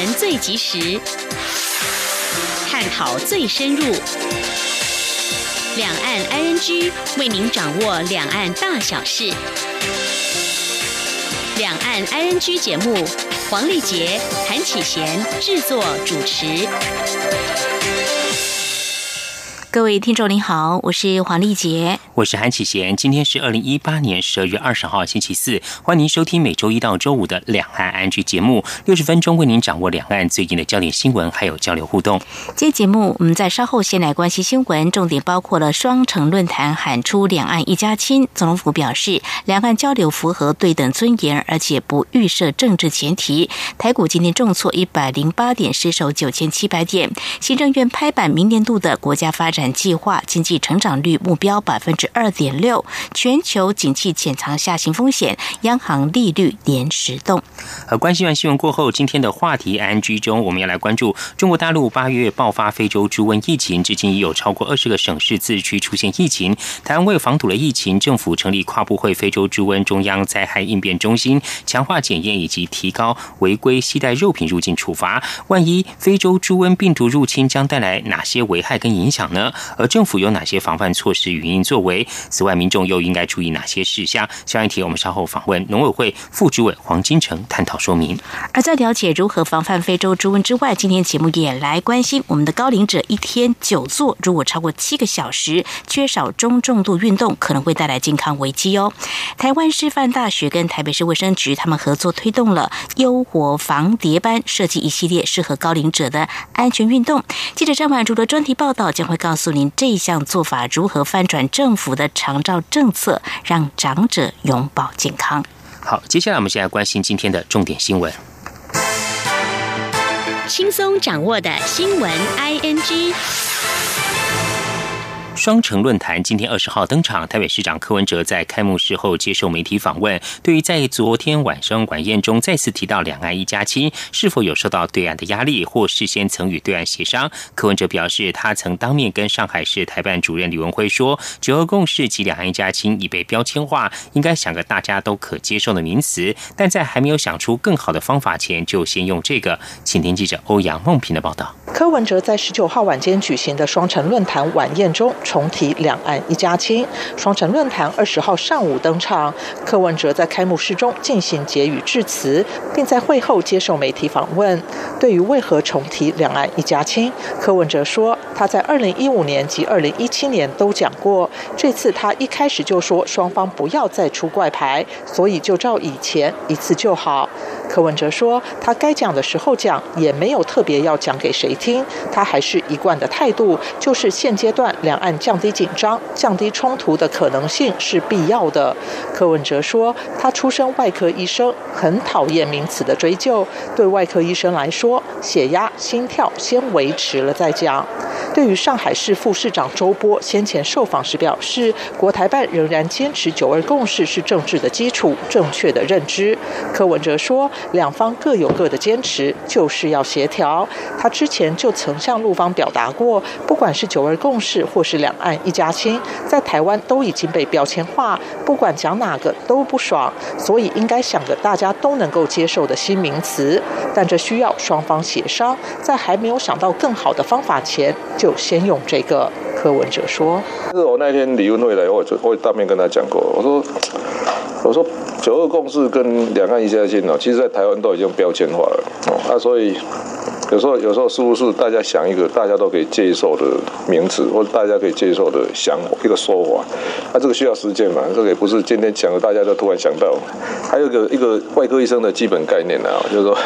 闻最及时，探讨最深入，两岸 ING 为您掌握两岸大小事。两岸 ING 节目，黄丽杰、韩启贤制作主持。各位听众您好，我是黄丽杰，我是韩启贤。今天是二零一八年十二月二十号星期四，欢迎您收听每周一到周五的两岸安居节目，六十分钟为您掌握两岸最近的焦点新闻，还有交流互动。今天节目我们在稍后先来关心新闻，重点包括了双城论坛喊出两岸一家亲，总统府表示两岸交流符合对等尊严，而且不预设政治前提。台股今天重挫一百零八点，失守九千七百点。行政院拍板明年度的国家发展。计划经济成长率目标百分之二点六，全球景气潜藏下行风险，央行利率连十动。而关心完新闻过后，今天的话题 N G 中，我们要来关注中国大陆八月爆发非洲猪瘟疫情，至今已有超过二十个省市自治区出现疫情。台湾为防堵了疫情，政府成立跨部会非洲猪瘟中央灾害应变中心，强化检验以及提高违规携带肉品入境处罚。万一非洲猪瘟病毒入侵，将带来哪些危害跟影响呢？而政府有哪些防范措施、与应作为？此外，民众又应该注意哪些事项？下一题，我们稍后访问农委会副主委黄金城探讨说明。而在了解如何防范非洲猪瘟之外，今天节目也来关心我们的高龄者一天久坐如果超过七个小时，缺少中重度运动，可能会带来健康危机哦。台湾师范大学跟台北市卫生局他们合作推动了优活防蝶班，设计一系列适合高龄者的安全运动。记者张婉竹的专题报道将会告诉。您这项做法如何翻转政的长照政策，让长者永保健康？好，接下来我们先来关心今天的重点新闻，轻松掌握的新闻 I N G。双城论坛今天二十号登场，台北市长柯文哲在开幕式后接受媒体访问。对于在昨天晚上晚宴中再次提到两岸一家亲，是否有受到对岸的压力，或事先曾与对岸协商？柯文哲表示，他曾当面跟上海市台办主任李文辉说，九二共识及两岸一家亲已被标签化，应该想个大家都可接受的名词。但在还没有想出更好的方法前，就先用这个。请听记者欧阳梦平的报道。柯文哲在十九号晚间举行的双城论坛晚宴中。重提两岸一家亲，双城论坛二十号上午登场。柯文哲在开幕式中进行结语致辞，并在会后接受媒体访问。对于为何重提两岸一家亲，柯文哲说，他在二零一五年及二零一七年都讲过。这次他一开始就说双方不要再出怪牌，所以就照以前一次就好。柯文哲说，他该讲的时候讲，也没有特别要讲给谁听。他还是一贯的态度，就是现阶段两岸降低紧张、降低冲突的可能性是必要的。柯文哲说，他出身外科医生，很讨厌名词的追究。对外科医生来说，血压、心跳先维持了再讲。对于上海市副市长周波先前受访时表示，国台办仍然坚持九二共识是政治的基础、正确的认知。柯文哲说。两方各有各的坚持，就是要协调。他之前就曾向陆方表达过，不管是九二共识或是两两岸一家亲，在台湾都已经被标签化，不管讲哪个都不爽，所以应该想个大家都能够接受的新名词。但这需要双方协商，在还没有想到更好的方法前，就先用这个。柯文哲说：“是我那天李文慧来，我我当面跟他讲过，我说，我说。”九二共识跟两岸一家亲哦，其实在台湾都已经标签化了哦，啊，所以有时候有时候似乎是大家想一个大家都可以接受的名词，或者大家可以接受的想一个说法，那这个需要实践嘛，这个也不是今天讲的大家都突然想到。还有一个一个外科医生的基本概念呢，就是说。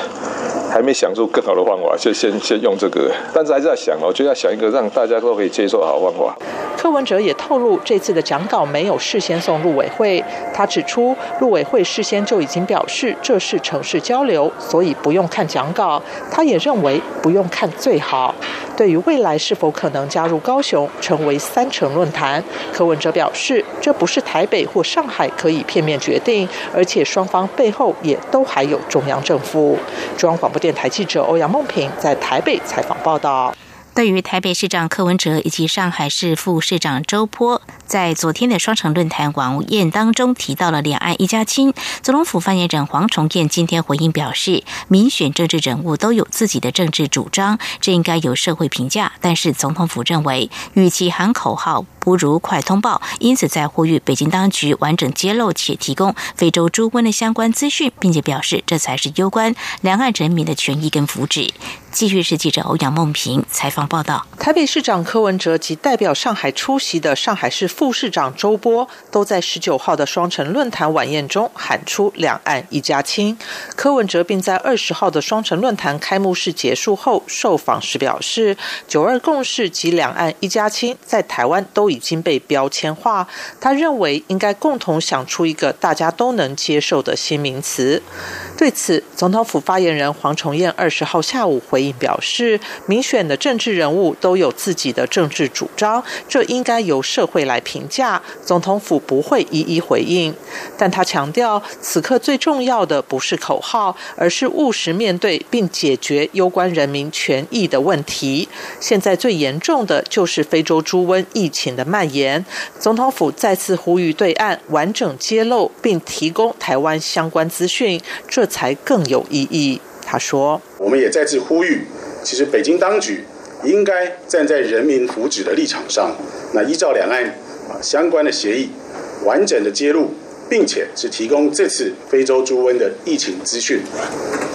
还没想出更好的方法，就先先用这个，但是还是要想哦，就要想一个让大家都可以接受的好方法。柯文哲也透露，这次的讲稿没有事先送陆委会。他指出，陆委会事先就已经表示这是城市交流，所以不用看讲稿。他也认为不用看最好。对于未来是否可能加入高雄成为三城论坛，柯文哲表示，这不是台北或上海可以片面决定，而且双方背后也都还有中央政府。中央广播。电台记者欧阳梦平在台北采访报道。对于台北市长柯文哲以及上海市副市长周波在昨天的双城论坛晚宴当中提到了两岸一家亲。总统府发言人黄崇彦今天回应表示，民选政治人物都有自己的政治主张，这应该有社会评价。但是总统府认为，与其喊口号，不如快通报，因此在呼吁北京当局完整揭露且提供非洲猪瘟的相关资讯，并且表示这才是攸关两岸人民的权益跟福祉。继续是记者欧阳梦平采访报道。台北市长柯文哲及代表上海出席的上海市副市长周波，都在十九号的双城论坛晚宴中喊出“两岸一家亲”。柯文哲并在二十号的双城论坛开幕式结束后受访时表示：“九二共识及两岸一家亲在台湾都已经被标签化，他认为应该共同想出一个大家都能接受的新名词。”对此，总统府发言人黄崇彦二十号下午回应表示：“民选的政治人物都有自己的政治主张，这应该由社会来评价。总统府不会一一回应。”但他强调，此刻最重要的不是口号，而是务实面对并解决攸关人民权益的问题。现在最严重的就是非洲猪瘟疫情的蔓延。总统府再次呼吁对岸完整揭露并提供台湾相关资讯。这才更有意义。他说：“我们也再次呼吁，其实北京当局应该站在人民福祉的立场上，那依照两岸啊相关的协议，完整的揭露，并且是提供这次非洲猪瘟的疫情资讯，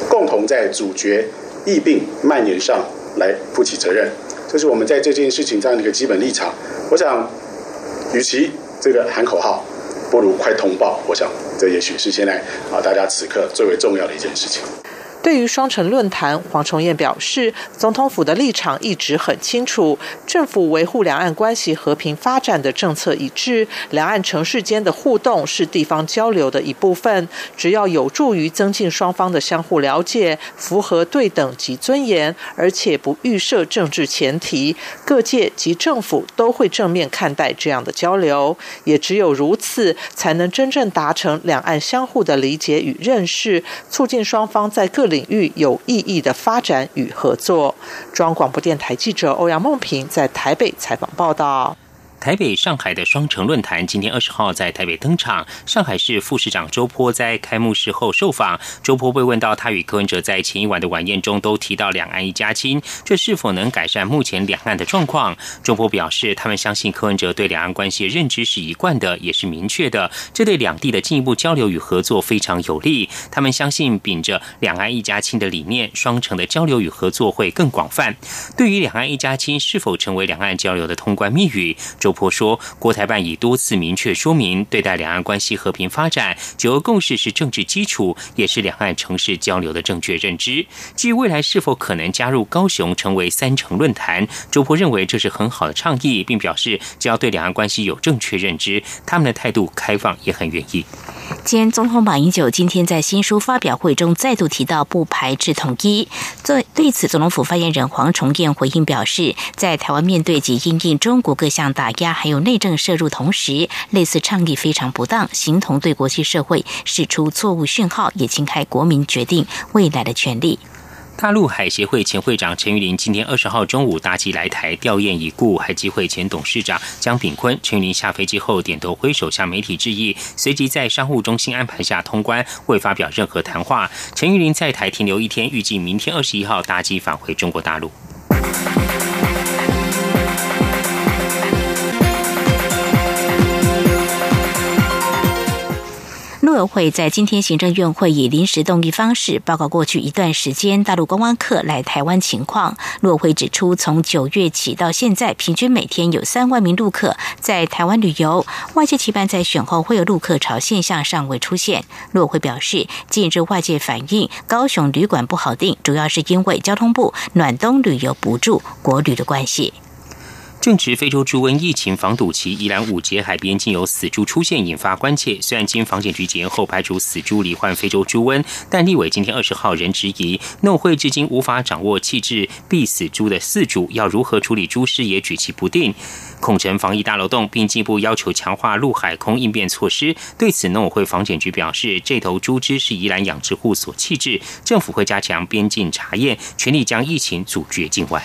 共同在阻绝疫病蔓延上来负起责任。这是我们在这件事情上的一个基本立场。我想，与其这个喊口号。”不如快通报，我想这也许是现在啊大家此刻最为重要的一件事情。对于双城论坛，黄崇彦表示，总统府的立场一直很清楚，政府维护两岸关系和平发展的政策一致，两岸城市间的互动是地方交流的一部分，只要有助于增进双方的相互了解，符合对等及尊严，而且不预设政治前提，各界及政府都会正面看待这样的交流，也只有如此，才能真正达成两岸相互的理解与认识，促进双方在各领域有意义的发展与合作。中央广播电台记者欧阳梦平在台北采访报道。台北、上海的双城论坛今天二十号在台北登场。上海市副市长周波在开幕式后受访，周波被问到他与柯文哲在前一晚的晚宴中都提到两岸一家亲，这是否能改善目前两岸的状况？周波表示，他们相信柯文哲对两岸关系认知是一贯的，也是明确的，这对两地的进一步交流与合作非常有利。他们相信秉着两岸一家亲的理念，双城的交流与合作会更广泛。对于两岸一家亲是否成为两岸交流的通关密语，周。周波说，国台办已多次明确说明，对待两岸关系和平发展，九二共识是政治基础，也是两岸城市交流的正确认知。至于未来是否可能加入高雄成为三城论坛，周波认为这是很好的倡议，并表示只要对两岸关系有正确认知，他们的态度开放，也很愿意。前总统马英九今天在新书发表会中再度提到不排斥统一。对对此，总统府发言人黄崇彦回应表示，在台湾面对及应应中国各项打压，还有内政摄入同时，类似倡议非常不当，形同对国际社会释出错误讯号，也侵害国民决定未来的权利。大陆海协会前会长陈玉林今天二十号中午搭机来台吊唁已故海基会前董事长江炳坤。陈玉林下飞机后点头挥手向媒体致意，随即在商务中心安排下通关，未发表任何谈话。陈玉林在台停留一天，预计明天二十一号搭机返回中国大陆。陆会在今天行政院会以临时动议方式报告过去一段时间大陆观光客来台湾情况。陆会指出，从九月起到现在，平均每天有三万名陆客在台湾旅游。外界期盼在选后会有陆客潮现象尚未出现。陆会表示，近日外界反映高雄旅馆不好订，主要是因为交通部暖冬旅游补助国旅的关系。正值非洲猪瘟疫情防堵期，宜兰五节海边竟有死猪出现，引发关切。虽然经防检局检验后排除死猪罹患非洲猪瘟，但立委今天二十号仍质疑，农会至今无法掌握弃置必死猪的饲主要如何处理猪尸，也举棋不定，恐成防疫大漏洞，并进一步要求强化陆海空应变措施。对此，农委会防检局表示，这头猪只是宜兰养殖户所弃置，政府会加强边境查验，全力将疫情阻绝境外。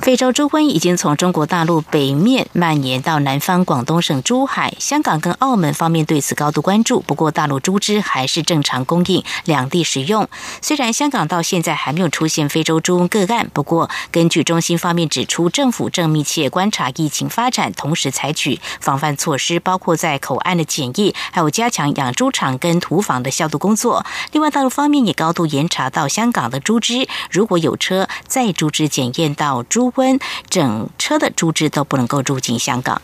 非洲猪瘟已经从中国大陆北面蔓延到南方广东省珠海、香港跟澳门方面对此高度关注。不过，大陆猪只还是正常供应，两地使用。虽然香港到现在还没有出现非洲猪瘟个案，不过根据中心方面指出，政府正密切观察疫情发展，同时采取防范措施，包括在口岸的检疫，还有加强养猪场跟屠房的消毒工作。另外，大陆方面也高度严查到香港的猪只，如果有车载猪只检验到。猪瘟整车的猪只都不能够入境香港。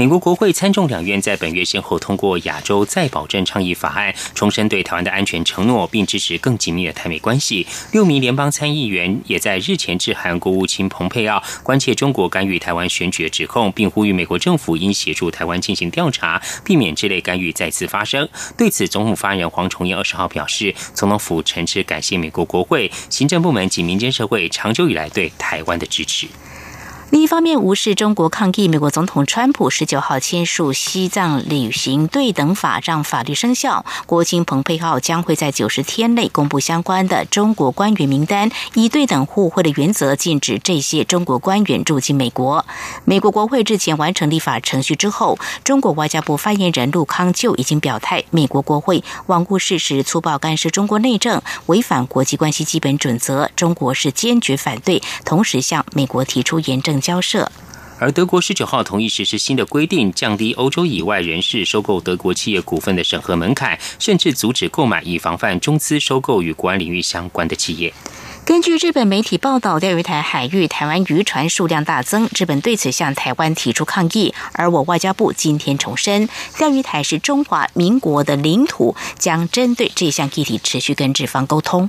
美国国会参众两院在本月先后通过《亚洲再保证倡议法案》，重申对台湾的安全承诺，并支持更紧密的台美关系。六名联邦参议员也在日前致函国务卿蓬佩奥，关切中国干预台湾选举的指控，并呼吁美国政府应协助台湾进行调查，避免这类干预再次发生。对此，总统发言人黄崇彦二十号表示，总统府诚挚感谢美国国会、行政部门及民间社会长久以来对台湾的支持。另一方面，无视中国抗议，美国总统川普十九号签署西藏旅行对等法，让法律生效。国情蓬佩奥将会在九十天内公布相关的中国官员名单，以对等互惠的原则禁止这些中国官员入境美国。美国国会日前完成立法程序之后，中国外交部发言人陆康就已经表态，美国国会罔顾事实，粗暴干涉中国内政，违反国际关系基本准则，中国是坚决反对，同时向美国提出严正。交涉，而德国十九号同意实施新的规定，降低欧洲以外人士收购德国企业股份的审核门槛，甚至阻止购买，以防范中资收购与国安领域相关的企业。根据日本媒体报道，钓鱼台海域台湾渔船数量大增，日本对此向台湾提出抗议。而我外交部今天重申，钓鱼台是中华民国的领土，将针对这项议题持续跟日方沟通。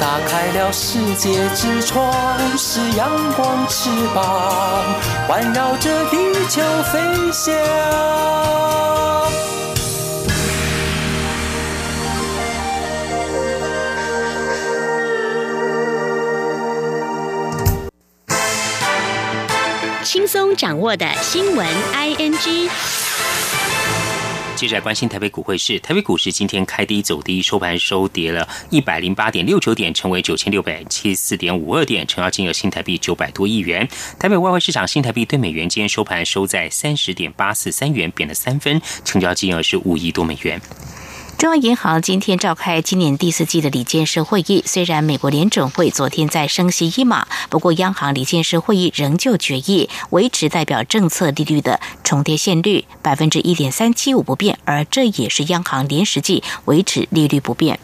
打开了世界之窗，是阳光翅膀，环绕着地球飞翔。轻松掌握的新闻，I N G。接着来关心台北股汇市，台北股市今天开低走低，收盘收跌了一百零八点六九点，成为九千六百七十四点五二点，成交金额新台币九百多亿元。台北外汇市场新台币对美元今天收盘收在三十点八四三元，贬了三分，成交金额是五亿多美元。中央银行今天召开今年第四季的理监事会议。虽然美国联准会昨天在升息一码，不过央行理监事会议仍旧决议维持代表政策利率的重叠现率百分之一点三七五不变，而这也是央行连实际维持利率不变。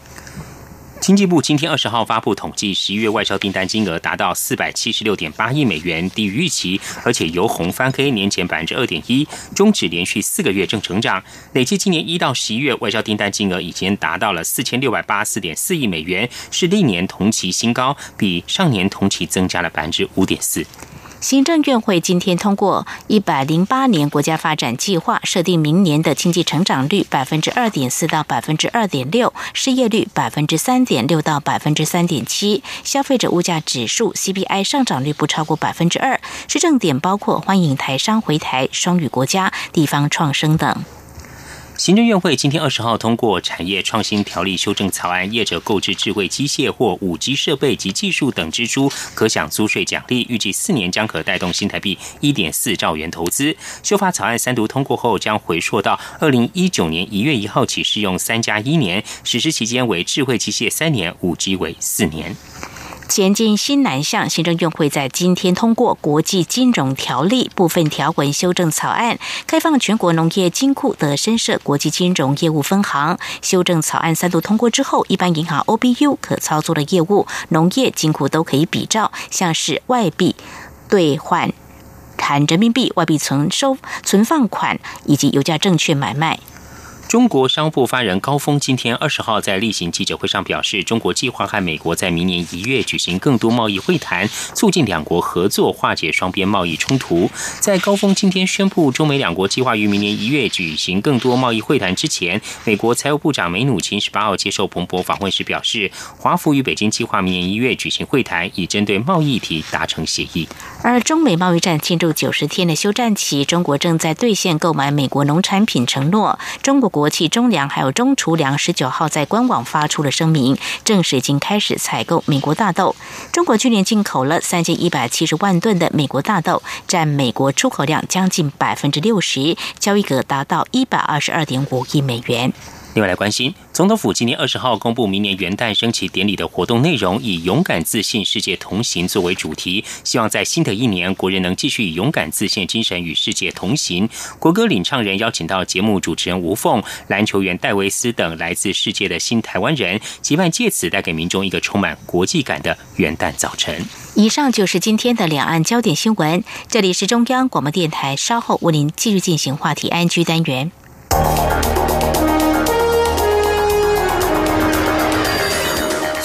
经济部今天二十号发布统计，十一月外销订单金额达到四百七十六点八亿美元，低于预期，而且由红翻黑，年前百分之二点一，终止连续四个月正成长。累计今年一到十一月外销订单金额已经达到了四千六百八十四点四亿美元，是历年同期新高，比上年同期增加了百分之五点四。行政院会今天通过一百零八年国家发展计划，设定明年的经济成长率百分之二点四到百分之二点六，失业率百分之三点六到百分之三点七，消费者物价指数 CPI 上涨率不超过百分之二。施政点包括欢迎台商回台、双语国家、地方创生等。行政院会今天二十号通过产业创新条例修正草案，业者购置智慧机械或五 G 设备及技术等支出，可享租税奖励，预计四年将可带动新台币一点四兆元投资。修法草案三读通过后，将回溯到二零一九年一月一号起适用三加一年，实施期间为智慧机械三年，五 G 为四年。前进新南向，行政院会在今天通过《国际金融条例》部分条文修正草案，开放全国农业金库的深设国际金融业务分行。修正草案三度通过之后，一般银行 OBU 可操作的业务，农业金库都可以比照，像是外币兑换含人民币、外币存收、存放款以及油价证券买卖。中国商务部发言人高峰今天二十号在例行记者会上表示，中国计划和美国在明年一月举行更多贸易会谈，促进两国合作，化解双边贸易冲突。在高峰今天宣布中美两国计划于明年一月举行更多贸易会谈之前，美国财务部长梅努钦十八号接受彭博访问时表示，华府与北京计划明年一月举行会谈，以针对贸易议题达成协议。而中美贸易战进入九十天的休战期，中国正在兑现购买美国农产品承诺。中国。国际中粮还有中储粮十九号在官网发出了声明，正式已经开始采购美国大豆。中国去年进口了三千一百七十万吨的美国大豆，占美国出口量将近百分之六十，交易额达到一百二十二点五亿美元。另外来关心，总统府今年二十号公布明年元旦升旗典礼的活动内容，以“勇敢自信，世界同行”作为主题，希望在新的一年，国人能继续以勇敢自信精神与世界同行。国歌领唱人邀请到节目主持人吴凤、篮球员戴维斯等来自世界的新台湾人，期盼借此带给民众一个充满国际感的元旦早晨。以上就是今天的两岸焦点新闻，这里是中央广播电台，稍后为您继续进行话题安居单元。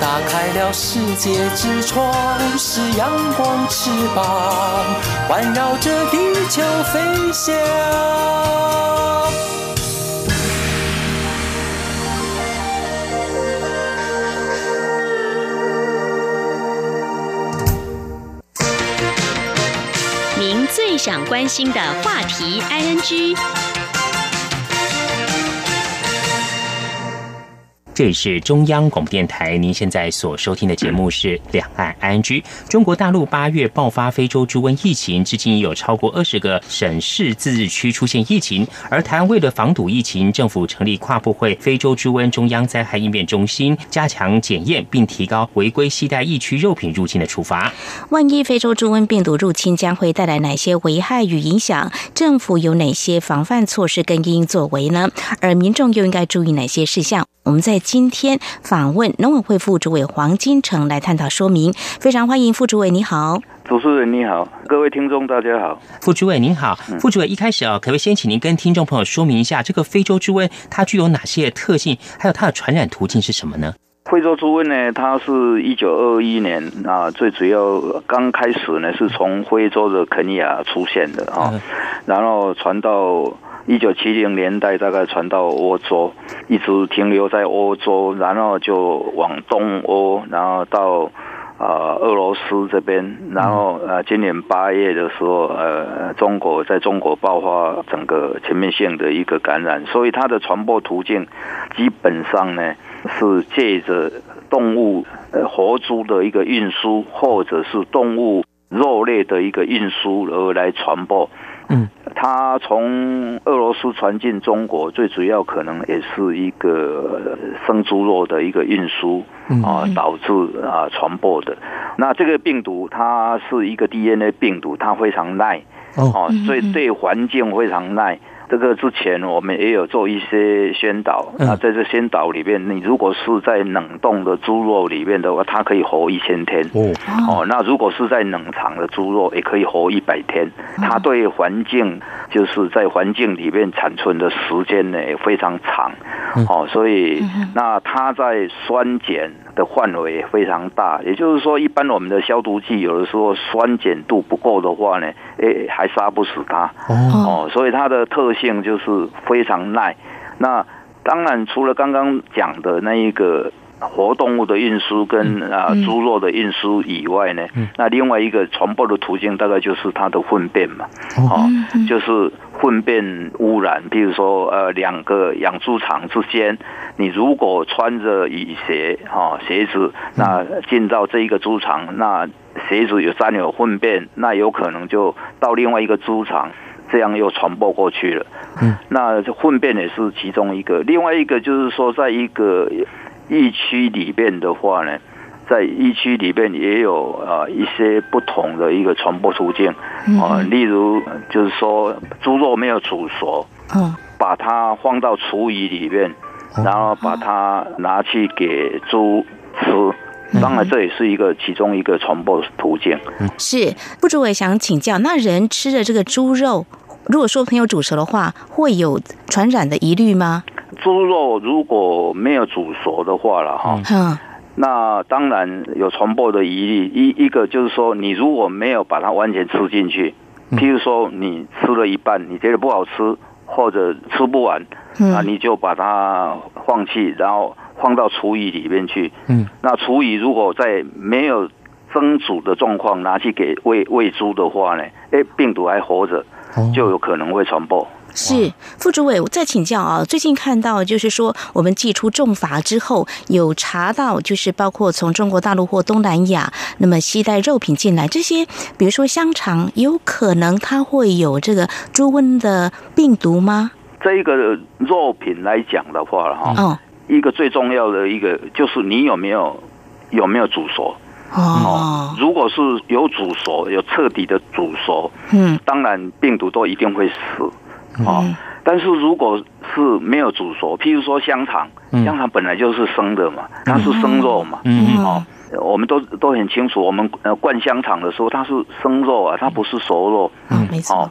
打开了世界之窗，是阳光翅膀，环绕着地球飞翔。您最想关心的话题，ING。这里是中央广播电台，您现在所收听的节目是《两岸 ING》。中国大陆八月爆发非洲猪瘟疫情，至今已有超过二十个省市自治区出现疫情。而台湾为了防堵疫情，政府成立跨部会非洲猪瘟中央灾害应变中心，加强检验，并提高违规携带疫区肉品入境的处罚。万一非洲猪瘟病毒入侵，将会带来哪些危害与影响？政府有哪些防范措施跟应作为呢？而民众又应该注意哪些事项？我们在今天访问农委会副主委黄金城来探讨说明，非常欢迎副主委，你好，主持人你好，各位听众大家好，副主委您好，副主委一开始啊，可不可以先请您跟听众朋友说明一下这个非洲猪瘟它具有哪些特性，还有它的传染途径是什么呢？非洲猪瘟呢，它是一九二一年啊，最主要刚开始呢是从非洲的肯尼亚出现的啊，然后传到。一九七零年代大概传到欧洲，一直停留在欧洲，然后就往东欧，然后到啊俄罗斯这边，然后呃今年八月的时候，呃中国在中国爆发整个全面性的一个感染，所以它的传播途径基本上呢是借着动物呃活猪的一个运输，或者是动物肉类的一个运输而来传播。嗯，它从俄罗斯传进中国，最主要可能也是一个生猪肉的一个运输啊，导致啊传播的。那这个病毒它是一个 DNA 病毒，它非常耐哦，所以对环境非常耐。这个之前我们也有做一些宣导，那在这宣导里面，你如果是在冷冻的猪肉里面的话，它可以活一千天哦。哦，那如果是在冷藏的猪肉，也可以活一百天。它对环境就是在环境里面产存的时间呢也非常长哦，所以那它在酸碱的范围非常大。也就是说，一般我们的消毒剂有的时候酸碱度不够的话呢，哎，还杀不死它哦。所以它的特性就是非常耐。那当然，除了刚刚讲的那一个活动物的运输跟啊猪肉的运输以外呢，那另外一个传播的途径大概就是它的粪便嘛，哦，就是粪便污染。比如说，呃，两个养猪场之间，你如果穿着雨鞋哈鞋子，那进到这一个猪场，那鞋子有沾有粪便，那有可能就到另外一个猪场。这样又传播过去了，嗯，那粪便也是其中一个。另外一个就是说，在一个疫区里面的话呢，在疫区里面也有啊一些不同的一个传播途径。啊，例如就是说猪肉没有煮熟，嗯，把它放到厨余里面，然后把它拿去给猪吃，当然这也是一个其中一个传播途径。是，副主委想请教，那人吃的这个猪肉。如果说朋友煮熟的话，会有传染的疑虑吗？猪肉如果没有煮熟的话了哈，那当然有传播的疑虑。一一个就是说，你如果没有把它完全吃进去，譬如说你吃了一半，你觉得不好吃或者吃不完，那你就把它放弃，然后放到厨余里面去。嗯，那厨余如果在没有蒸煮的状况拿去给喂喂猪的话呢，哎，病毒还活着。就有可能会传播。是副主委，我再请教啊。最近看到就是说，我们寄出重罚之后，有查到就是包括从中国大陆或东南亚，那么携带肉品进来这些，比如说香肠，有可能它会有这个猪瘟的病毒吗？这一个肉品来讲的话，哈，一个最重要的一个就是你有没有有没有煮熟。哦，如果是有煮熟，有彻底的煮熟，嗯，当然病毒都一定会死，哦。但是如果是没有煮熟，譬如说香肠，香肠本来就是生的嘛，它是生肉嘛，嗯。哦，我们都都很清楚，我们呃灌香肠的时候它是生肉啊，它不是熟肉，嗯，没错。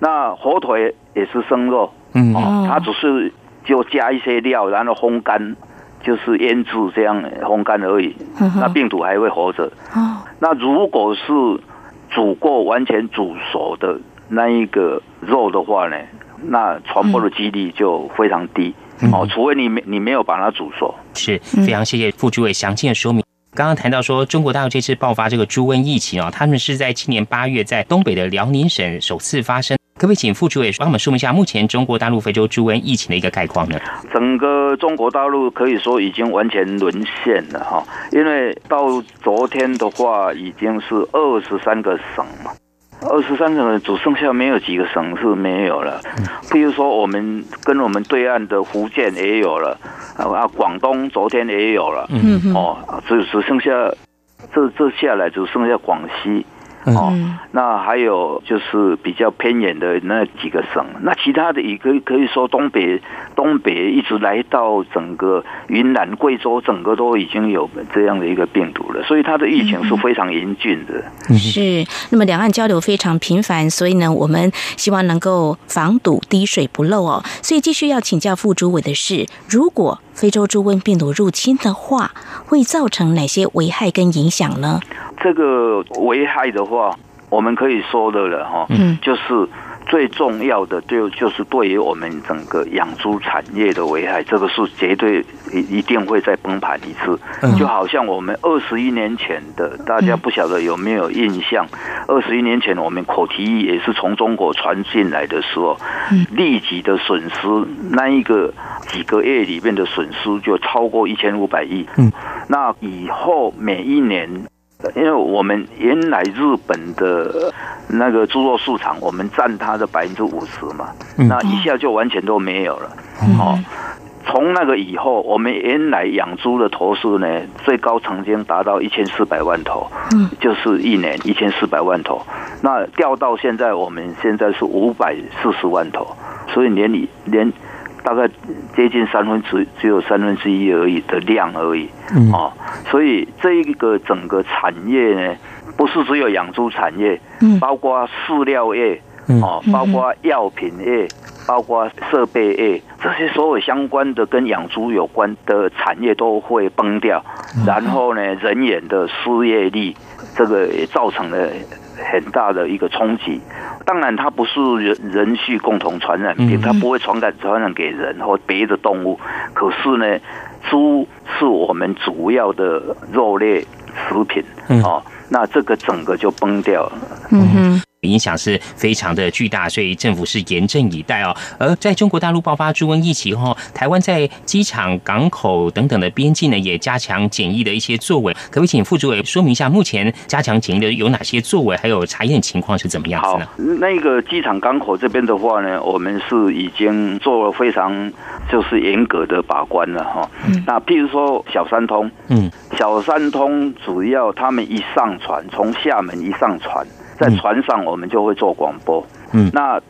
那火腿也是生肉，嗯，哦，它只是就加一些料，然后烘干。就是腌制这样烘干而已，那病毒还会活着。那如果是煮过完全煮熟的那一个肉的话呢，那传播的几率就非常低。哦，除非你没你没有把它煮熟。是非常谢谢副主委详细的说明。刚刚谈到说，中国大陆这次爆发这个猪瘟疫情啊，他们是在今年八月在东北的辽宁省首次发生。可不可以请副主委帮我们说明一下目前中国大陆非洲猪瘟疫情的一个概况呢？整个中国大陆可以说已经完全沦陷了哈，因为到昨天的话已经是二十三个省嘛，二十三省只剩下没有几个省是没有了。譬如说我们跟我们对岸的福建也有了，啊，广东昨天也有了，嗯哦，只只剩下这这下来只剩下广西。哦，那还有就是比较偏远的那几个省，那其他的也可以可以说东北东北一直来到整个云南、贵州，整个都已经有这样的一个病毒了，所以它的疫情是非常严峻的。是，那么两岸交流非常频繁，所以呢，我们希望能够防堵滴水不漏哦。所以继续要请教副主委的是，如果非洲猪瘟病毒入侵的话，会造成哪些危害跟影响呢？这个危害的话，我们可以说的了哈，嗯，就是最重要的就就是对于我们整个养猪产业的危害，这个是绝对一一定会再崩盘一次。就好像我们二十一年前的，大家不晓得有没有印象？二十一年前我们口蹄疫也是从中国传进来的时候，立即的损失，那一个几个月里面的损失就超过一千五百亿。嗯，那以后每一年。因为我们原来日本的那个猪肉市场，我们占它的百分之五十嘛，那一下就完全都没有了。哦，从那个以后，我们原来养猪的头数呢，最高曾经达到一千四百万头，嗯，就是一年一千四百万头。那掉到现在，我们现在是五百四十万头，所以连你连。大概接近三分之只有三分之一而已的量而已，嗯。哦，所以这一个整个产业呢，不是只有养猪产业，嗯。包括饲料业，哦，包括药品业，包括设备业，这些所有相关的跟养猪有关的产业都会崩掉，然后呢，人员的失业率，这个也造成了。很大的一个冲击，当然它不是人人畜共同传染病，它不会传染传染给人或别的动物。可是呢，猪是我们主要的肉类食品，哦，那这个整个就崩掉了。嗯哼。影响是非常的巨大，所以政府是严阵以待哦。而在中国大陆爆发猪瘟疫情后，台湾在机场、港口等等的边境呢，也加强检疫的一些作为。可不可以请副主委说明一下，目前加强检疫的有哪些作为，还有查验情况是怎么样子呢？那个机场、港口这边的话呢，我们是已经做了非常就是严格的把关了哈。那譬如说小三通，嗯，小三通主要他们一上船，从厦门一上船。在船上，我们就会做广播。嗯，那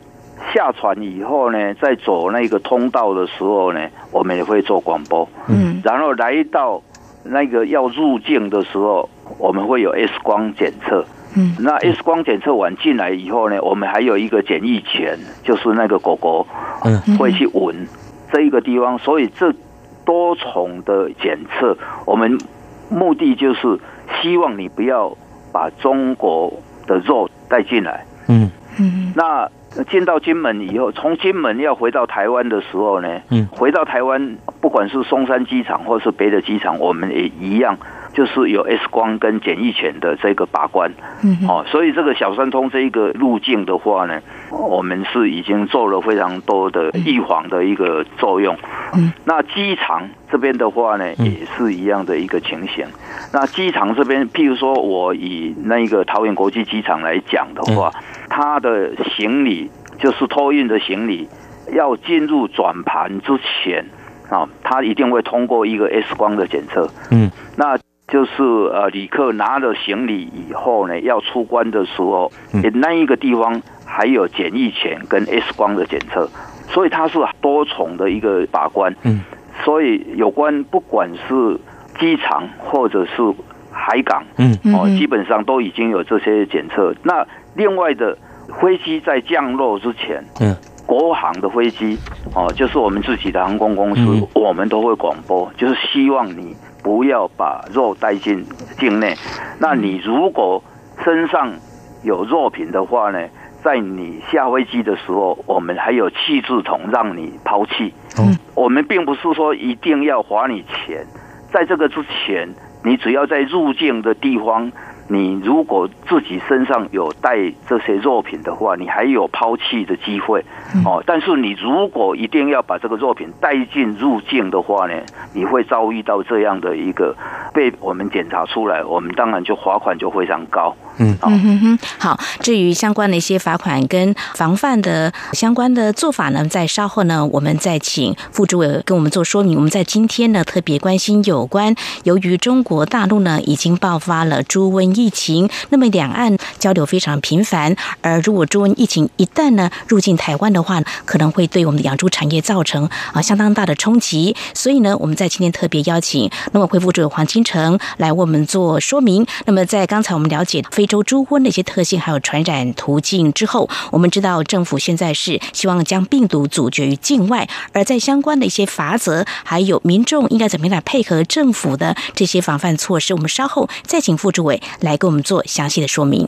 下船以后呢，在走那个通道的时候呢，我们也会做广播。嗯，然后来到那个要入境的时候，我们会有 X 光检测。嗯，那 X 光检测完进来以后呢，我们还有一个检疫犬，就是那个狗狗，嗯，会去闻这一个地方。所以这多重的检测，我们目的就是希望你不要把中国。的肉带进来，嗯。嗯，那进到金门以后，从金门要回到台湾的时候呢，嗯，回到台湾，不管是松山机场或是别的机场，我们也一样。就是有 X 光跟检疫犬的这个把关，嗯，哦，所以这个小三通这一个路径的话呢，我们是已经做了非常多的预防的一个作用。嗯，那机场这边的话呢，也是一样的一个情形。那机场这边，譬如说我以那个桃园国际机场来讲的话，它的行李就是托运的行李，要进入转盘之前啊，它一定会通过一个 X 光的检测。嗯，那。就是呃，旅客拿了行李以后呢，要出关的时候，那一个地方还有检疫前跟 X 光的检测，所以它是多重的一个把关。嗯，所以有关不管是机场或者是海港，嗯，哦，基本上都已经有这些检测。那另外的飞机在降落之前，嗯，国航的飞机哦，就是我们自己的航空公司，我们都会广播，就是希望你。不要把肉带进境内。那你如果身上有肉品的话呢，在你下飞机的时候，我们还有弃置桶让你抛弃。嗯，我们并不是说一定要罚你钱，在这个之前，你只要在入境的地方。你如果自己身上有带这些肉品的话，你还有抛弃的机会哦。但是你如果一定要把这个肉品带进入境的话呢，你会遭遇到这样的一个被我们检查出来，我们当然就罚款就非常高。嗯嗯哼哼，好。至于相关的一些罚款跟防范的相关的做法呢，在稍后呢，我们再请副主委跟我们做说明。我们在今天呢，特别关心有关由于中国大陆呢已经爆发了猪瘟疫情，那么两岸交流非常频繁。而如果猪瘟疫情一旦呢入境台湾的话，可能会对我们的养猪产业造成啊相当大的冲击。所以呢，我们在今天特别邀请那么恢复主委黄金程来为我们做说明。那么在刚才我们了解非洲猪瘟的一些特性，还有传染途径之后，我们知道政府现在是希望将病毒阻绝于境外，而在相关的一些法则，还有民众应该怎么样来配合政府的这些防范措施，我们稍后再请副主委来给我们做详细的说明。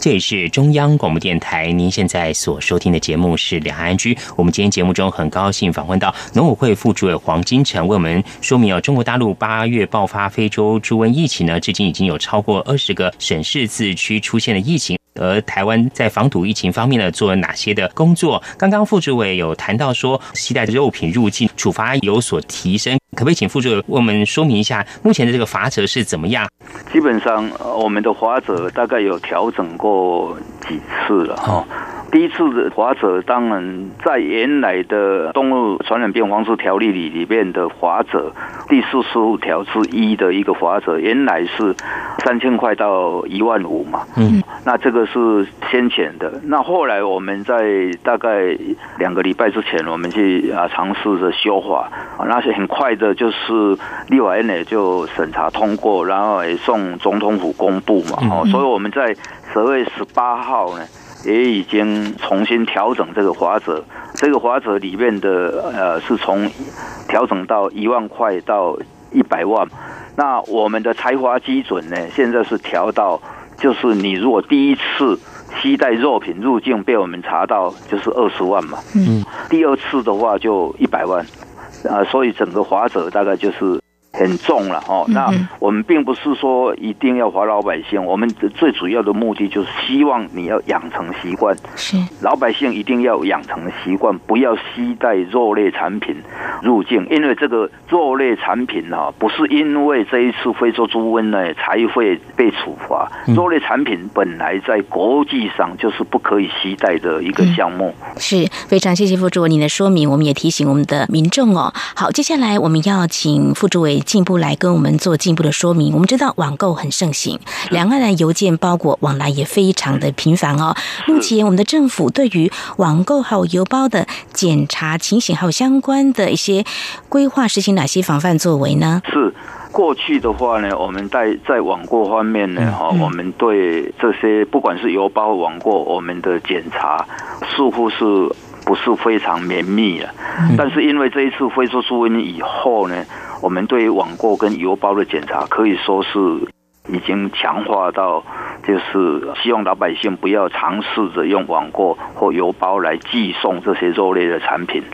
这里是中央广播电台，您现在所收听的节目是两岸居。我们今天节目中很高兴访问到农委会副主委黄金城，为我们说明哦，中国大陆八月爆发非洲猪瘟疫情呢，至今已经有超过二十个省市自治区出现了疫情。而台湾在防堵疫情方面呢，做了哪些的工作？刚刚副主委有谈到说，携带肉品入境处罚有所提升，可不可以请副主委为我们说明一下目前的这个罚则是怎么样？基本上，我们的罚则大概有调整过几次了哈。第一次的罚则，当然在原来的动物传染病防治条例里里面的罚则，第四十五条之一的一个罚则，原来是三千块到一万五嘛。嗯，那这个是先前的。那后来我们在大概两个礼拜之前，我们去啊尝试着修法，那是很快的，就是立法院呢就审查通过，然后也送总统府公布嘛。哦，所以我们在十月十八号呢。也已经重新调整这个法则，这个法则里面的呃是从调整到一万块到一百万，那我们的财罚基准呢，现在是调到就是你如果第一次携带肉品入境被我们查到就是二十万嘛，嗯，第二次的话就一百万，啊，所以整个华者大概就是。很重了哦，那我们并不是说一定要罚老百姓，我们最主要的目的就是希望你要养成习惯，是老百姓一定要养成习惯，不要携带肉类产品入境，因为这个肉类产品哈，不是因为这一次非洲猪瘟呢才会被处罚，肉类产品本来在国际上就是不可以携带的一个项目。是非常谢谢副主委您的说明，我们也提醒我们的民众哦。好，接下来我们要请副主委。进一步来跟我们做进一步的说明。我们知道网购很盛行，两岸的邮件包裹往来也非常的频繁哦。目前我们的政府对于网购还有邮包的检查情形，还有相关的一些规划，实行哪些防范作为呢？是过去的话呢，我们在在网购方面呢，哈，我们对这些不管是邮包、网购，我们的检查似乎是不是非常绵密了？但是因为这一次非洲猪瘟以后呢？我们对于网购跟邮包的检查，可以说是已经强化到，就是希望老百姓不要尝试着用网购或邮包来寄送这些肉类的产品。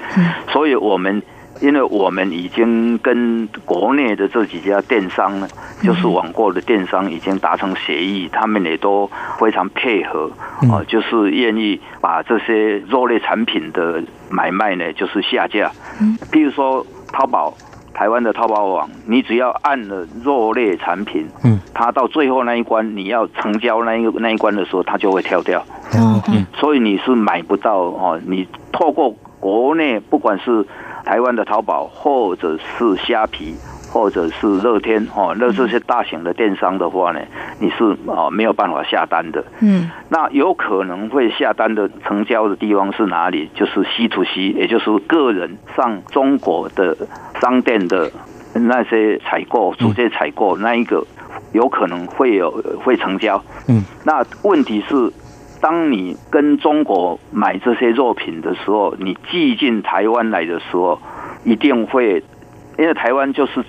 所以，我们因为我们已经跟国内的这几家电商呢，就是网购的电商已经达成协议，他们也都非常配合啊，就是愿意把这些肉类产品的买卖呢，就是下架。嗯，比如说淘宝。台湾的淘宝网，你只要按了肉类产品，嗯，它到最后那一关，你要成交那一个那一关的时候，它就会跳掉，嗯嗯，所以你是买不到哦。你透过国内，不管是台湾的淘宝，或者是虾皮。或者是乐天哦，那这些大型的电商的话呢，你是啊没有办法下单的。嗯，那有可能会下单的成交的地方是哪里？就是 C to C，也就是个人上中国的商店的那些采购，直接采购那一个有可能会有会成交。嗯，那问题是，当你跟中国买这些肉品的时候，你寄进台湾来的时候，一定会因为台湾就是。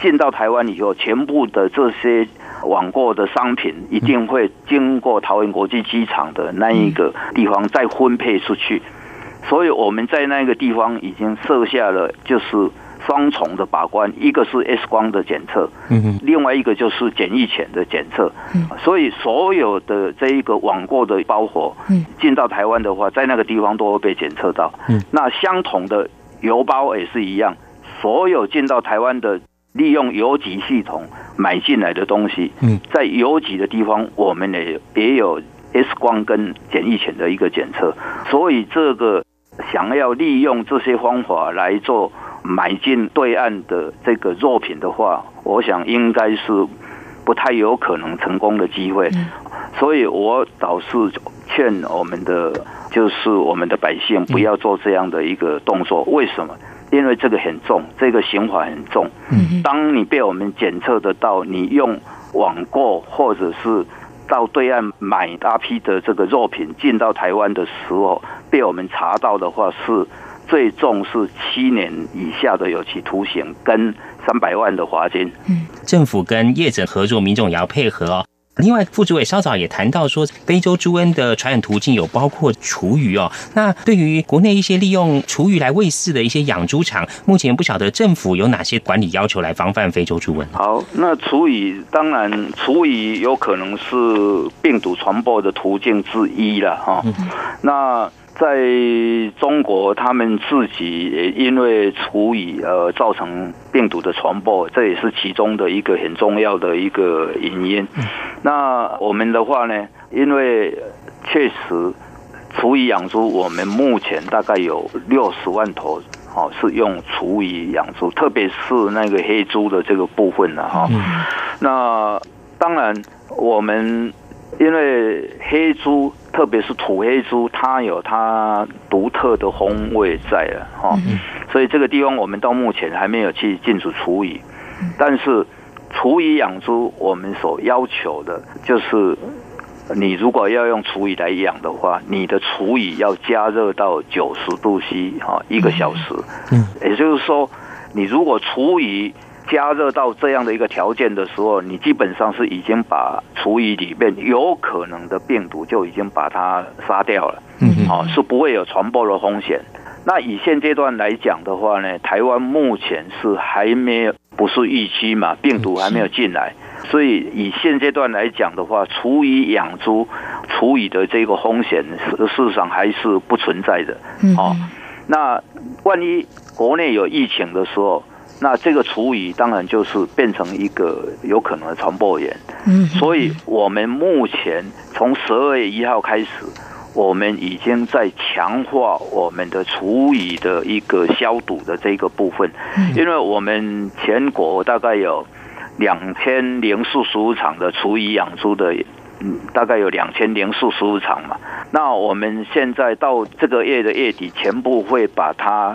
进到台湾以后，全部的这些网购的商品一定会经过桃园国际机场的那一个地方再分配出去，所以我们在那个地方已经设下了就是双重的把关，一个是 X 光的检测，嗯另外一个就是检疫犬的检测，所以所有的这一个网购的包裹，嗯，进到台湾的话，在那个地方都会被检测到，嗯，那相同的邮包也是一样，所有进到台湾的利用邮局系统买进来的东西，嗯，在邮局的地方，我们也也有 X 光跟检疫犬的一个检测，所以这个想要利用这些方法来做买进对岸的这个肉品的话，我想应该是不太有可能成功的机会。所以我倒是劝我们的就是我们的百姓不要做这样的一个动作。为什么？因为这个很重，这个刑法很重。嗯当你被我们检测得到，你用网购或者是到对岸买大批的这个肉品进到台湾的时候，被我们查到的话，是最重是七年以下的有期徒刑跟三百万的罚金。嗯政府跟业者合作，民众也要配合哦。另外，副主委稍早也谈到说，非洲猪瘟的传染途径有包括厨余哦。那对于国内一些利用厨余来喂饲的一些养猪场，目前不晓得政府有哪些管理要求来防范非洲猪瘟？好，那厨余当然，厨余有可能是病毒传播的途径之一了哈。那在中国，他们自己也因为厨余呃造成病毒的传播，这也是其中的一个很重要的一个原因。那我们的话呢，因为确实厨余养猪，我们目前大概有六十万头。哦，是用厨余养猪，特别是那个黑猪的这个部分呢，哈、那当然，我们因为黑猪，特别是土黑猪，它有它独特的风味在了，哈、所以这个地方我们到目前还没有去禁止厨余，但是厨余养猪，我们所要求的就是。你如果要用厨余来养的话，你的厨余要加热到九十度 C 哈一个小时。嗯，也就是说，你如果厨余加热到这样的一个条件的时候，你基本上是已经把厨余里面有可能的病毒就已经把它杀掉了。嗯哦，是不会有传播的风险。那以现阶段来讲的话呢，台湾目前是还没有不是预期嘛，病毒还没有进来。所以以现阶段来讲的话，厨余养猪、厨余的这个风险，事实上还是不存在的。哦，那万一国内有疫情的时候，那这个厨余当然就是变成一个有可能的传播源。嗯，所以我们目前从十二月一号开始，我们已经在强化我们的厨余的一个消毒的这个部分，因为我们全国大概有两千零四十五场的厨余养猪的。嗯，大概有两千零四十五场嘛。那我们现在到这个月的月底，全部会把它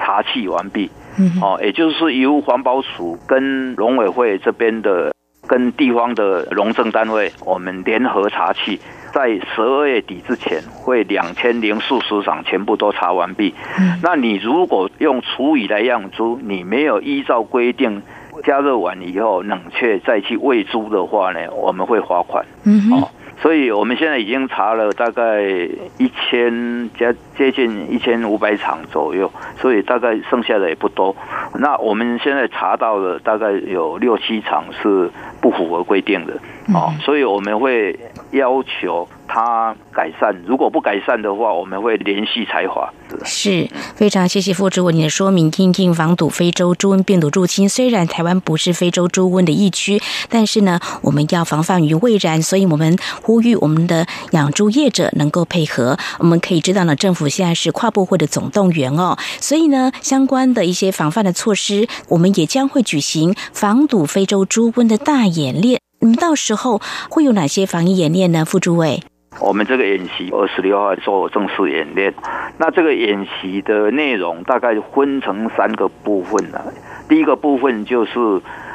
查气完毕。嗯，哦，也就是由环保署跟农委会这边的、跟地方的农政单位，我们联合查气，在十二月底之前，会两千零四十场全部都查完毕。嗯，那你如果用厨余来养猪，你没有依照规定。加热完以后冷却再去喂猪的话呢，我们会罚款。嗯哼，哦，所以我们现在已经查了大概一千接接近一千五百场左右，所以大概剩下的也不多。那我们现在查到了大概有六七场是不符合规定的，哦，所以我们会要求他改善。如果不改善的话，我们会联系才华。是非常谢谢副主委你的说明。听听防堵非洲猪瘟病毒入侵，虽然台湾不是非洲猪瘟的疫区，但是呢，我们要防范于未然，所以我们呼吁我们的养猪业者能够配合。我们可以知道呢，政府现在是跨部会的总动员哦，所以呢，相关的一些防范的措施，我们也将会举行防堵非洲猪瘟的大演练。嗯，到时候会有哪些防疫演练呢？副主委？我们这个演习二十六号做正式演练，那这个演习的内容大概分成三个部分呢。第一个部分就是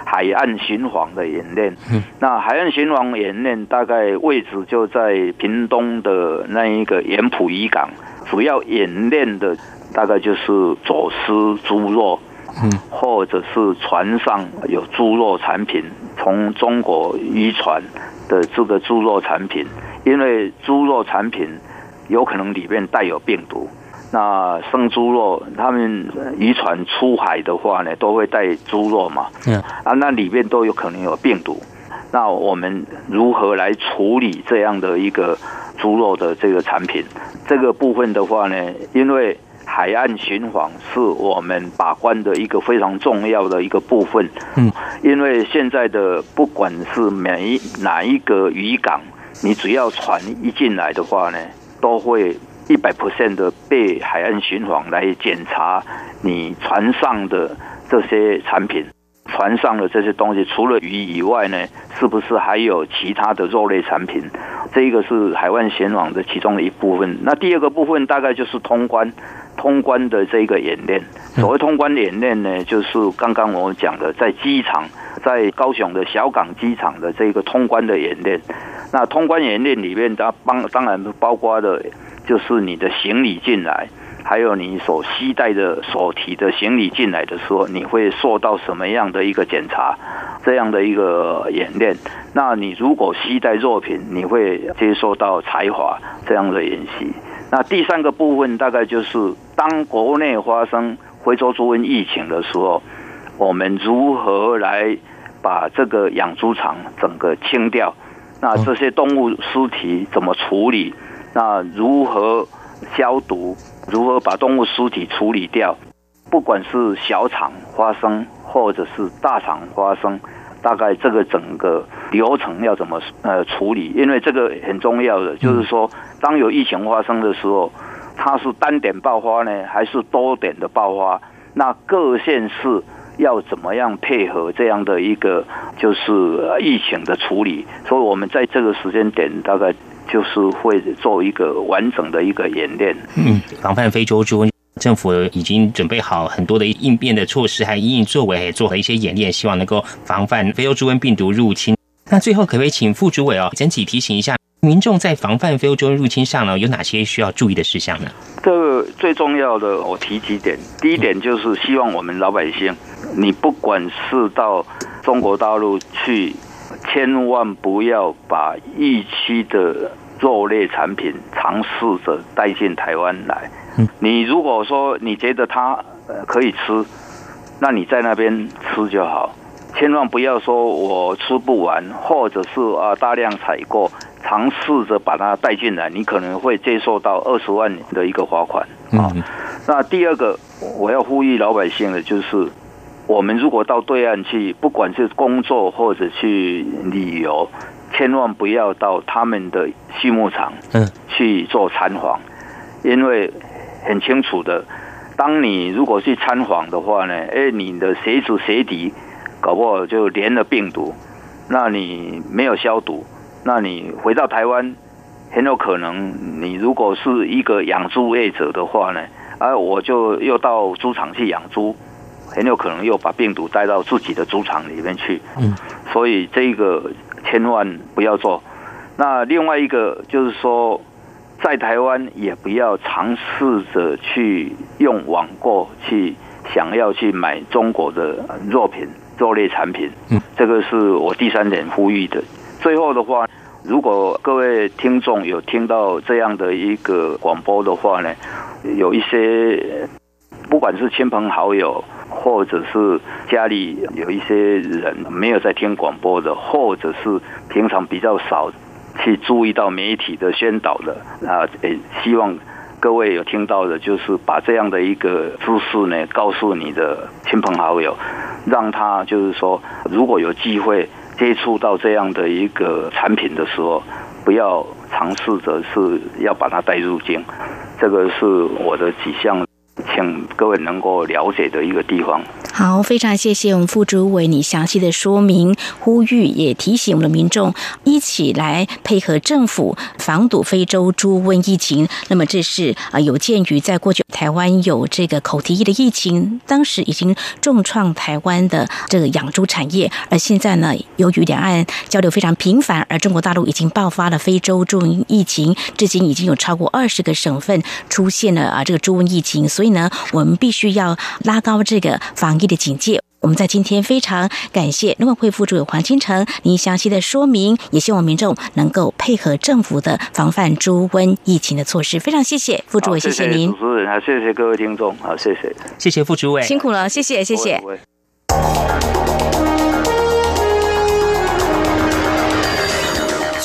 海岸巡防的演练，那海岸巡防演练大概位置就在屏东的那一个盐埔渔港，主要演练的大概就是走私猪肉，嗯，或者是船上有猪肉产品从中国渔船的这个猪肉产品。因为猪肉产品有可能里面带有病毒，那生猪肉，他们渔船出海的话呢，都会带猪肉嘛，嗯，啊，那里面都有可能有病毒。那我们如何来处理这样的一个猪肉的这个产品？这个部分的话呢，因为海岸巡防是我们把关的一个非常重要的一个部分。嗯，因为现在的不管是每哪一个渔港，你只要船一进来的话呢，都会一百 percent 的被海岸巡防来检查你船上的这些产品。船上的这些东西，除了鱼以外呢，是不是还有其他的肉类产品？这一个是海湾险网的其中的一部分。那第二个部分大概就是通关，通关的这个演练。所谓通关演练呢，就是刚刚我讲的，在机场，在高雄的小港机场的这个通关的演练。那通关演练里面，它帮当然包括的，就是你的行李进来。还有你所携带的、所提的行李进来的时候，你会受到什么样的一个检查？这样的一个演练。那你如果携带作品，你会接受到才华这样的演习。那第三个部分大概就是当国内发生非洲猪瘟疫情的时候，我们如何来把这个养猪场整个清掉？那这些动物尸体怎么处理？那如何消毒？如何把动物尸体处理掉？不管是小厂发生，或者是大厂发生，大概这个整个流程要怎么呃处理？因为这个很重要的，就是说，当有疫情发生的时候，它是单点爆发呢，还是多点的爆发？那各县市要怎么样配合这样的一个就是疫情的处理？所以我们在这个时间点大概。就是会做一个完整的一个演练。嗯，防范非洲猪瘟，政府已经准备好很多的应变的措施，还应应作为，做了一些演练，希望能够防范非洲猪瘟病毒入侵。那最后，可不可以请副主委哦，整体提醒一下民众在防范非洲猪瘟入侵上呢，有哪些需要注意的事项呢？这个最重要的，我提几点。第一点就是希望我们老百姓，你不管是到中国大陆去。千万不要把疫区的肉类产品尝试着带进台湾来。你如果说你觉得它可以吃，那你在那边吃就好。千万不要说我吃不完，或者是啊大量采购，尝试着把它带进来，你可能会接受到二十万的一个罚款啊。那第二个我要呼吁老百姓的就是。我们如果到对岸去，不管是工作或者去旅游，千万不要到他们的畜牧场去做参访，因为很清楚的，当你如果去参访的话呢，哎，你的鞋子鞋底搞不好就连了病毒，那你没有消毒，那你回到台湾，很有可能你如果是一个养猪业者的话呢，啊，我就又到猪场去养猪。很有可能又把病毒带到自己的猪场里面去，嗯，所以这个千万不要做。那另外一个就是说，在台湾也不要尝试着去用网购去想要去买中国的肉品、肉类产品。嗯，这个是我第三点呼吁的。最后的话，如果各位听众有听到这样的一个广播的话呢，有一些不管是亲朋好友。或者是家里有一些人没有在听广播的，或者是平常比较少去注意到媒体的宣导的啊，诶，希望各位有听到的，就是把这样的一个知识呢，告诉你的亲朋好友，让他就是说，如果有机会接触到这样的一个产品的时候，不要尝试着是要把它带入境。这个是我的几项。请各位能够了解的一个地方。好，非常谢谢我们副主委你详细的说明、呼吁，也提醒我们的民众一起来配合政府防堵非洲猪瘟疫情。那么，这是啊，有鉴于在过去台湾有这个口蹄疫的疫情，当时已经重创台湾的这个养猪产业，而现在呢，由于两岸交流非常频繁，而中国大陆已经爆发了非洲猪瘟疫情，至今已经有超过二十个省份出现了啊这个猪瘟疫情，所以，我们必须要拉高这个防疫。的警戒。我们在今天非常感谢农委会副主委黄金城您详细的说明，也希望民众能够配合政府的防范猪瘟疫情的措施。非常谢谢副主委，谢谢您，主持人，好，谢谢各位听众，好，谢谢，谢谢副主委，辛苦了，谢谢，谢谢。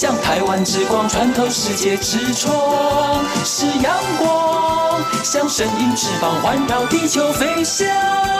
像台湾之光穿透世界之窗；是阳光，像神鹰翅膀环绕地球飞翔。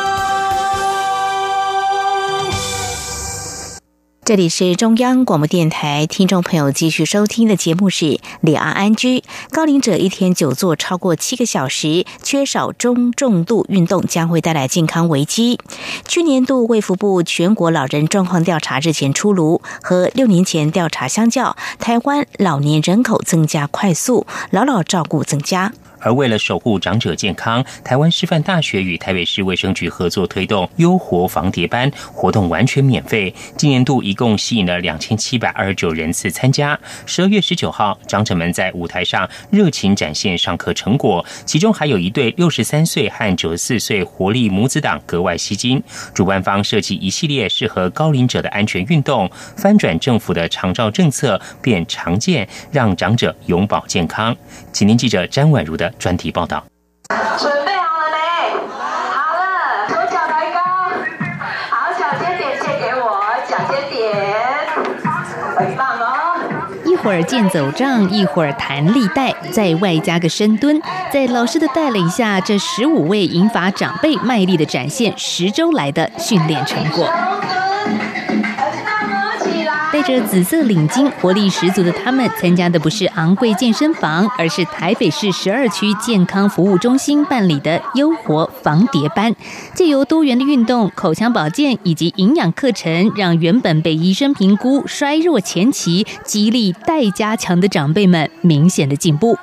这里是中央广播电台，听众朋友继续收听的节目是《李安安居》。高龄者一天久坐超过七个小时，缺少中重度运动将会带来健康危机。去年度卫福部全国老人状况调查日前出炉，和六年前调查相较，台湾老年人口增加快速，老老照顾增加。而为了守护长者健康，台湾师范大学与台北市卫生局合作推动优活防蝶班活动，完全免费。今年度一共吸引了两千七百二十九人次参加。十二月十九号，长者们在舞台上热情展现上课成果，其中还有一对六十三岁和九十四岁活力母子党格外吸睛。主办方设计一系列适合高龄者的安全运动，翻转政府的长照政策变常见，让长者永保健康。请听记者詹婉如的。专题报道。准备好了没？好了，左脚抬高，好，小尖点借给我，小尖点，很棒哦。一会儿健走杖，一会儿弹力带，再外加个深蹲，在老师的带领下，这十五位银发长辈卖力的展现十周来的训练成果。这紫色领巾、活力十足的他们，参加的不是昂贵健身房，而是台北市十二区健康服务中心办理的优活防蝶班。借由多元的运动、口腔保健以及营养课程，让原本被医生评估衰弱前期、肌力待加强的长辈们明显的进步。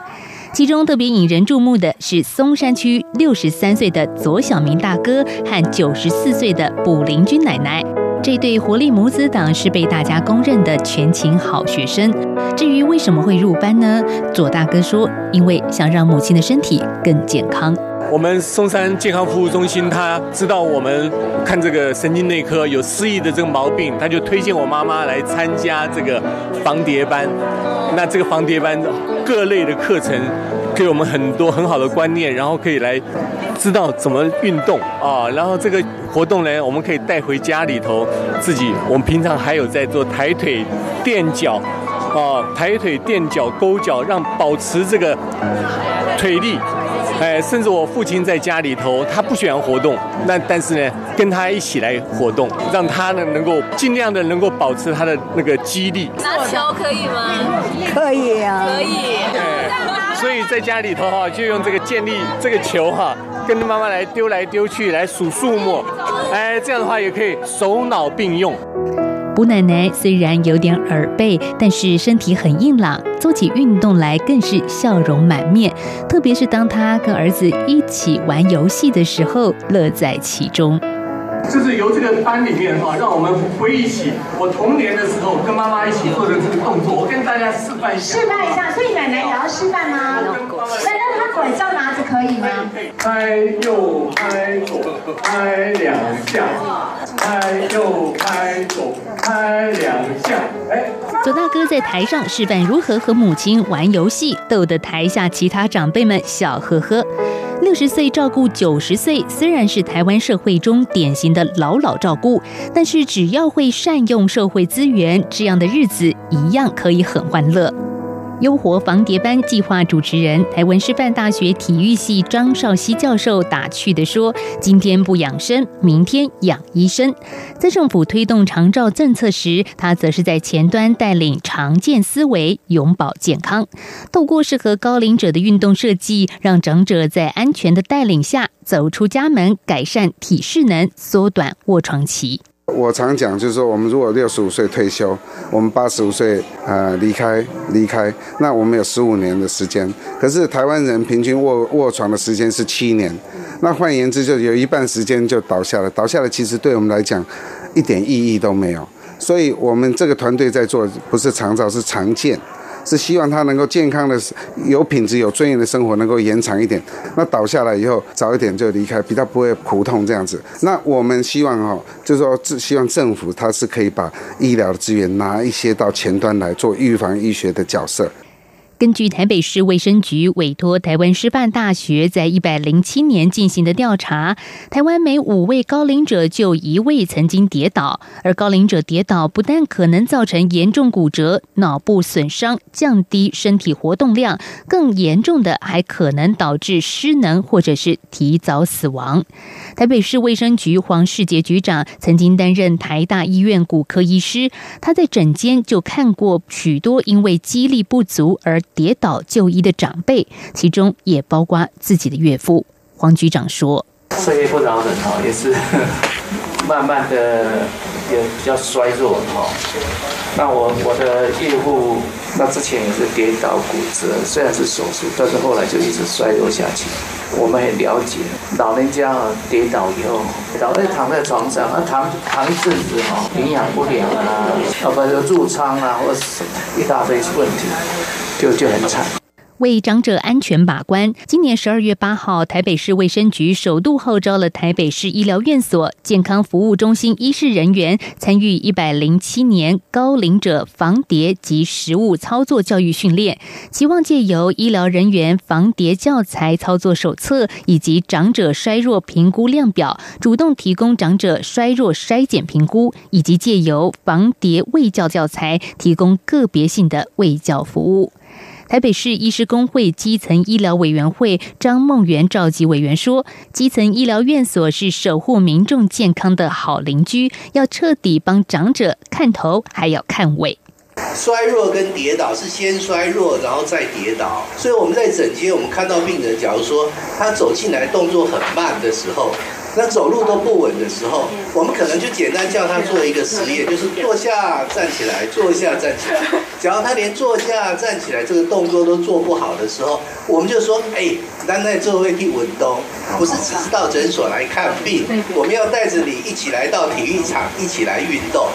其中特别引人注目的是松山区六十三岁的左小明大哥和九十四岁的卜林君奶奶。这对活力母子党是被大家公认的全勤好学生。至于为什么会入班呢？左大哥说：“因为想让母亲的身体更健康。我们松山健康服务中心，他知道我们看这个神经内科有失忆的这个毛病，他就推荐我妈妈来参加这个防蝶班。那这个防蝶班各类的课程。”给我们很多很好的观念，然后可以来知道怎么运动啊。然后这个活动呢，我们可以带回家里头自己。我们平常还有在做抬腿、垫脚啊，抬腿、垫脚、勾脚，让保持这个腿力。哎，甚至我父亲在家里头，他不喜欢活动，那但是呢，跟他一起来活动，让他呢能够尽量的能够保持他的那个肌力。拿球可以吗？可以啊，可以。所以在家里头哈，就用这个建立这个球哈，跟妈妈来丢来丢去，来数数目，哎，这样的话也可以手脑并用。卜奶奶虽然有点耳背，但是身体很硬朗，做起运动来更是笑容满面。特别是当她跟儿子一起玩游戏的时候，乐在其中。就是由这个班里面哈，让我们回忆起我童年的时候跟妈妈一起做的这个动作，我跟大家示范一下。示范一下，所以奶奶也要示范吗？那那她拐杖拿着可以吗？拍右，拍左，拍两下，拍右拍左拍两下，哎。左大哥在台上示范如何和母亲玩游戏，逗得台下其他长辈们笑呵呵。六十岁照顾九十岁，虽然是台湾社会中典型的老老照顾，但是只要会善用社会资源，这样的日子一样可以很欢乐。优活防谍班计划主持人、台湾师范大学体育系张少熙教授打趣地说：“今天不养生，明天养医生。”在政府推动长照政策时，他则是在前端带领常见思维，永保健康。透过适合高龄者的运动设计，让长者在安全的带领下走出家门，改善体适能，缩短卧床期。我常讲，就是说，我们如果六十五岁退休，我们八十五岁呃离开离开，那我们有十五年的时间。可是台湾人平均卧卧床的时间是七年，那换言之，就有一半时间就倒下了。倒下了，其实对我们来讲一点意义都没有。所以我们这个团队在做，不是长照，是常见。是希望他能够健康的、有品质、有尊严的生活，能够延长一点。那倒下来以后，早一点就离开，比较不会苦痛这样子。那我们希望哈，就是说，希望政府它是可以把医疗的资源拿一些到前端来做预防医学的角色。根据台北市卫生局委托台湾师范大学在一百零七年进行的调查，台湾每五位高龄者就一位曾经跌倒，而高龄者跌倒不但可能造成严重骨折、脑部损伤、降低身体活动量，更严重的还可能导致失能或者是提早死亡。台北市卫生局黄世杰局长曾经担任台大医院骨科医师，他在诊间就看过许多因为肌力不足而跌倒就医的长辈，其中也包括自己的岳父。黄局长说：“岁月不饶人，也是 慢慢的也比较衰弱哈。那我我的岳父，那之前也是跌倒骨折，虽然是手术，但是后来就一直衰弱下去。我们很了解，老人家跌倒以后，老在躺在床上，啊躺躺一阵子哈，营养不良啊，啊不就褥疮啊，或者什么一大堆问题。”就就很惨。为长者安全把关，今年十二月八号，台北市卫生局首度号召了台北市医疗院所健康服务中心医师人员参与一百零七年高龄者防跌及实物操作教育训练，期望借由医疗人员防跌教材操作手册以及长者衰弱评估量表，主动提供长者衰弱筛检评估，以及借由防跌卫教教材提供个别性的卫教服务。台北市医师工会基层医疗委员会张梦元召集委员说：“基层医疗院所是守护民众健康的好邻居，要彻底帮长者看头，还要看尾。衰弱跟跌倒是先衰弱，然后再跌倒。所以我们在诊间，我们看到病人，假如说他走进来动作很慢的时候。”那走路都不稳的时候，我们可能就简单叫他做一个实验，就是坐下站起来，坐下站起来。只要他连坐下站起来这个动作都做不好的时候，我们就说：哎，咱在座位去运动，不是只是到诊所来看病，我们要带着你一起来到体育场，一起来运动。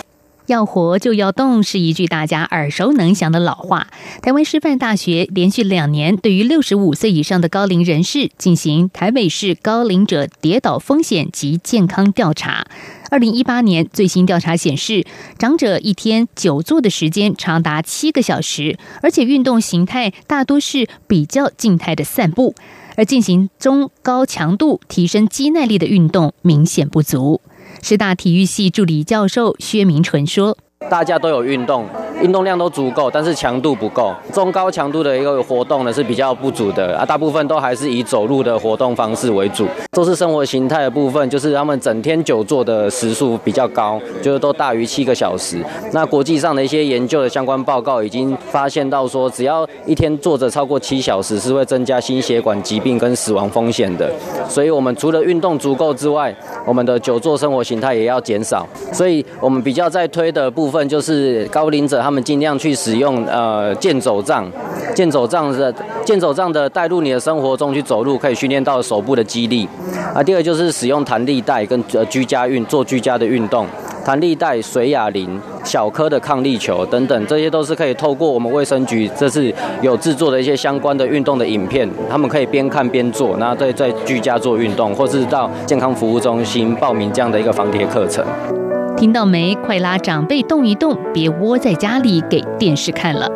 要活就要动是一句大家耳熟能详的老话。台湾师范大学连续两年对于六十五岁以上的高龄人士进行台北市高龄者跌倒风险及健康调查。二零一八年最新调查显示，长者一天久坐的时间长达七个小时，而且运动形态大多是比较静态的散步，而进行中高强度提升肌耐力的运动明显不足。师大体育系助理教授薛明纯说。大家都有运动，运动量都足够，但是强度不够。中高强度的一个活动呢是比较不足的啊，大部分都还是以走路的活动方式为主。都是生活形态的部分，就是他们整天久坐的时数比较高，就是都大于七个小时。那国际上的一些研究的相关报告已经发现到说，只要一天坐着超过七小时，是会增加心血管疾病跟死亡风险的。所以，我们除了运动足够之外，我们的久坐生活形态也要减少。所以我们比较在推的部。部分就是高龄者，他们尽量去使用呃健走杖，健走杖的健走杖的带入你的生活中去走路，可以训练到手部的肌力。啊，第二就是使用弹力带跟呃居家运做居家的运动。弹力带、水哑铃、小颗的抗力球等等，这些都是可以透过我们卫生局这次有制作的一些相关的运动的影片，他们可以边看边做，那在在居家做运动，或是到健康服务中心报名这样的一个防跌课程。听到没？快拉长辈动一动，别窝在家里给电视看了。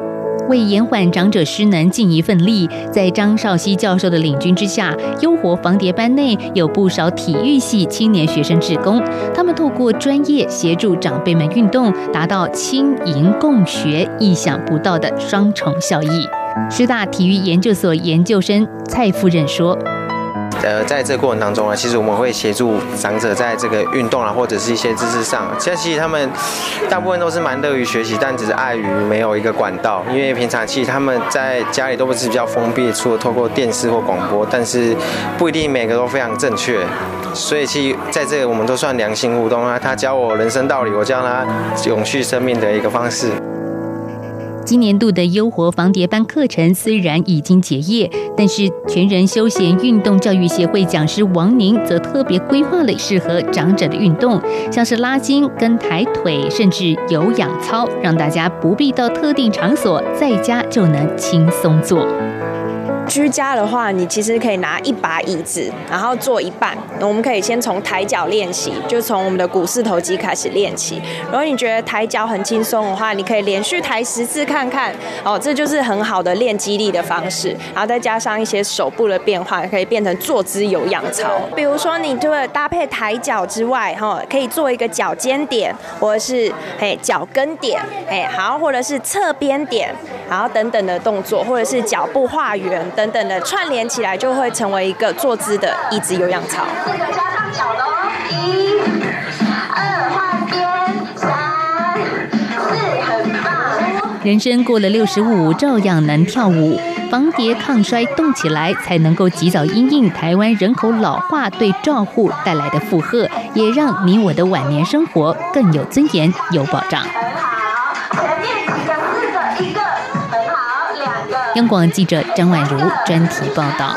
为延缓长者失能尽一份力，在张少熙教授的领军之下，优活防蝶班内有不少体育系青年学生志工，他们透过专业协助长辈们运动，达到轻盈共学、意想不到的双重效益。师大体育研究所研究生蔡夫人说。呃，在这个过程当中呢，其实我们会协助长者在这个运动啊，或者是一些知识上。其实，其实他们大部分都是蛮乐于学习，但只是碍于没有一个管道。因为平常其实他们在家里都不是比较封闭，除了透过电视或广播，但是不一定每个都非常正确。所以，其实在这个我们都算良性互动啊。他教我人生道理，我教他永续生命的一个方式。今年度的优活防跌班课程虽然已经结业，但是全人休闲运动教育协会讲师王宁则特别规划了适合长者的运动，像是拉筋、跟抬腿，甚至有氧操，让大家不必到特定场所，在家就能轻松做。居家的话，你其实可以拿一把椅子，然后坐一半。我们可以先从抬脚练习，就从我们的股四头肌开始练起。如果你觉得抬脚很轻松的话，你可以连续抬十次看看。哦，这就是很好的练肌力的方式。然后再加上一些手部的变化，可以变成坐姿有氧操。比如说，你除了搭配抬脚之外，哈，可以做一个脚尖点，或者是嘿脚跟点，哎，好，或者是侧边点，然后等等的动作，或者是脚步画圆。等等的串联起来，就会成为一个坐姿的椅子有氧操。四个加上脚的哦，一、二换边，三、四，很棒。人生过了六十五，照样能跳舞。防跌抗衰，动起来才能够及早因应台湾人口老化对照护带来的负荷，也让你我的晚年生活更有尊严、有保障。央广记者张婉如专题报道。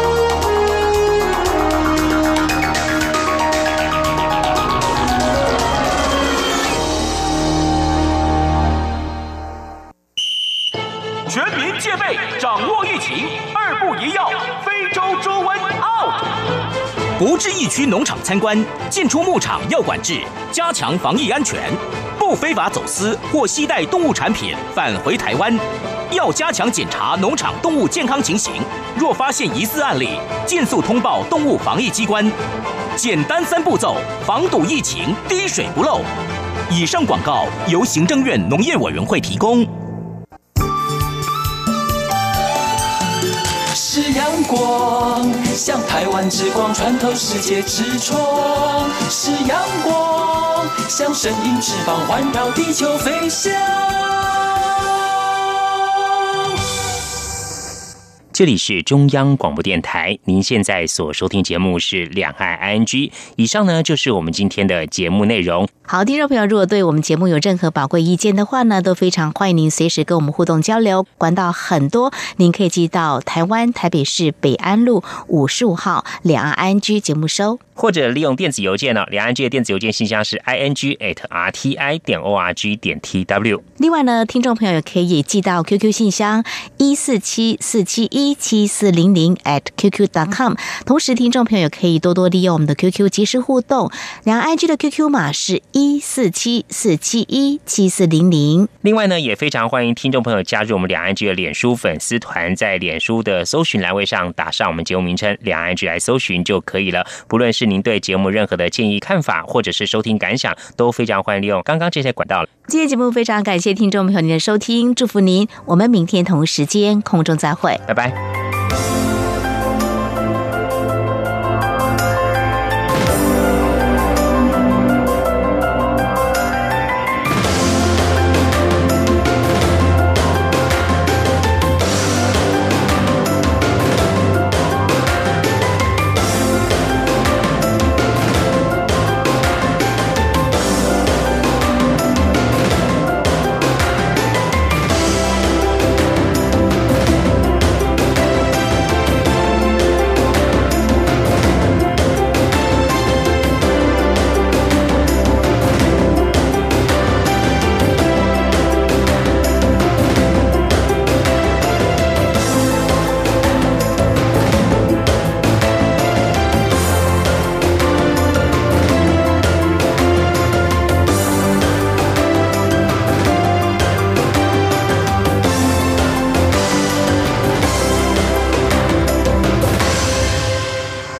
情，二步一要，非洲猪瘟 out。不至疫区农场参观，进出牧场要管制，加强防疫安全。不非法走私或携带动物产品返回台湾，要加强检查农场动物健康情形。若发现疑似案例，尽速通报动物防疫机关。简单三步骤，防堵疫情，滴水不漏。以上广告由行政院农业委员会提供。是阳光，像台湾之光穿透世界之窗；是阳光，像神鹰翅膀环绕地球飞翔。这里是中央广播电台，您现在所收听节目是《两岸 ING》。以上呢就是我们今天的节目内容。好，听众朋友，如果对我们节目有任何宝贵意见的话呢，都非常欢迎您随时跟我们互动交流。管道很多，您可以寄到台湾台北市北安路五十五号《两岸 ING》节目收，或者利用电子邮件呢，《两岸 ING》的电子邮件信箱是 i n g at r t i 点 o r g 点 t w。另外呢，听众朋友也可以寄到 QQ 信箱一四七四七一。一七四零零 at qq.com。同时，听众朋友可以多多利用我们的 QQ 即时互动，两岸 IG 的 QQ 码是一四七四七一七四零零。另外呢，也非常欢迎听众朋友加入我们两岸 IG 的脸书粉丝团，在脸书的搜寻栏位上打上我们节目名称“两岸 IG” 来搜寻就可以了。不论是您对节目任何的建议、看法，或者是收听感想，都非常欢迎利用刚刚这些管道。今天节目非常感谢听众朋友您的收听，祝福您，我们明天同一时间空中再会，拜拜。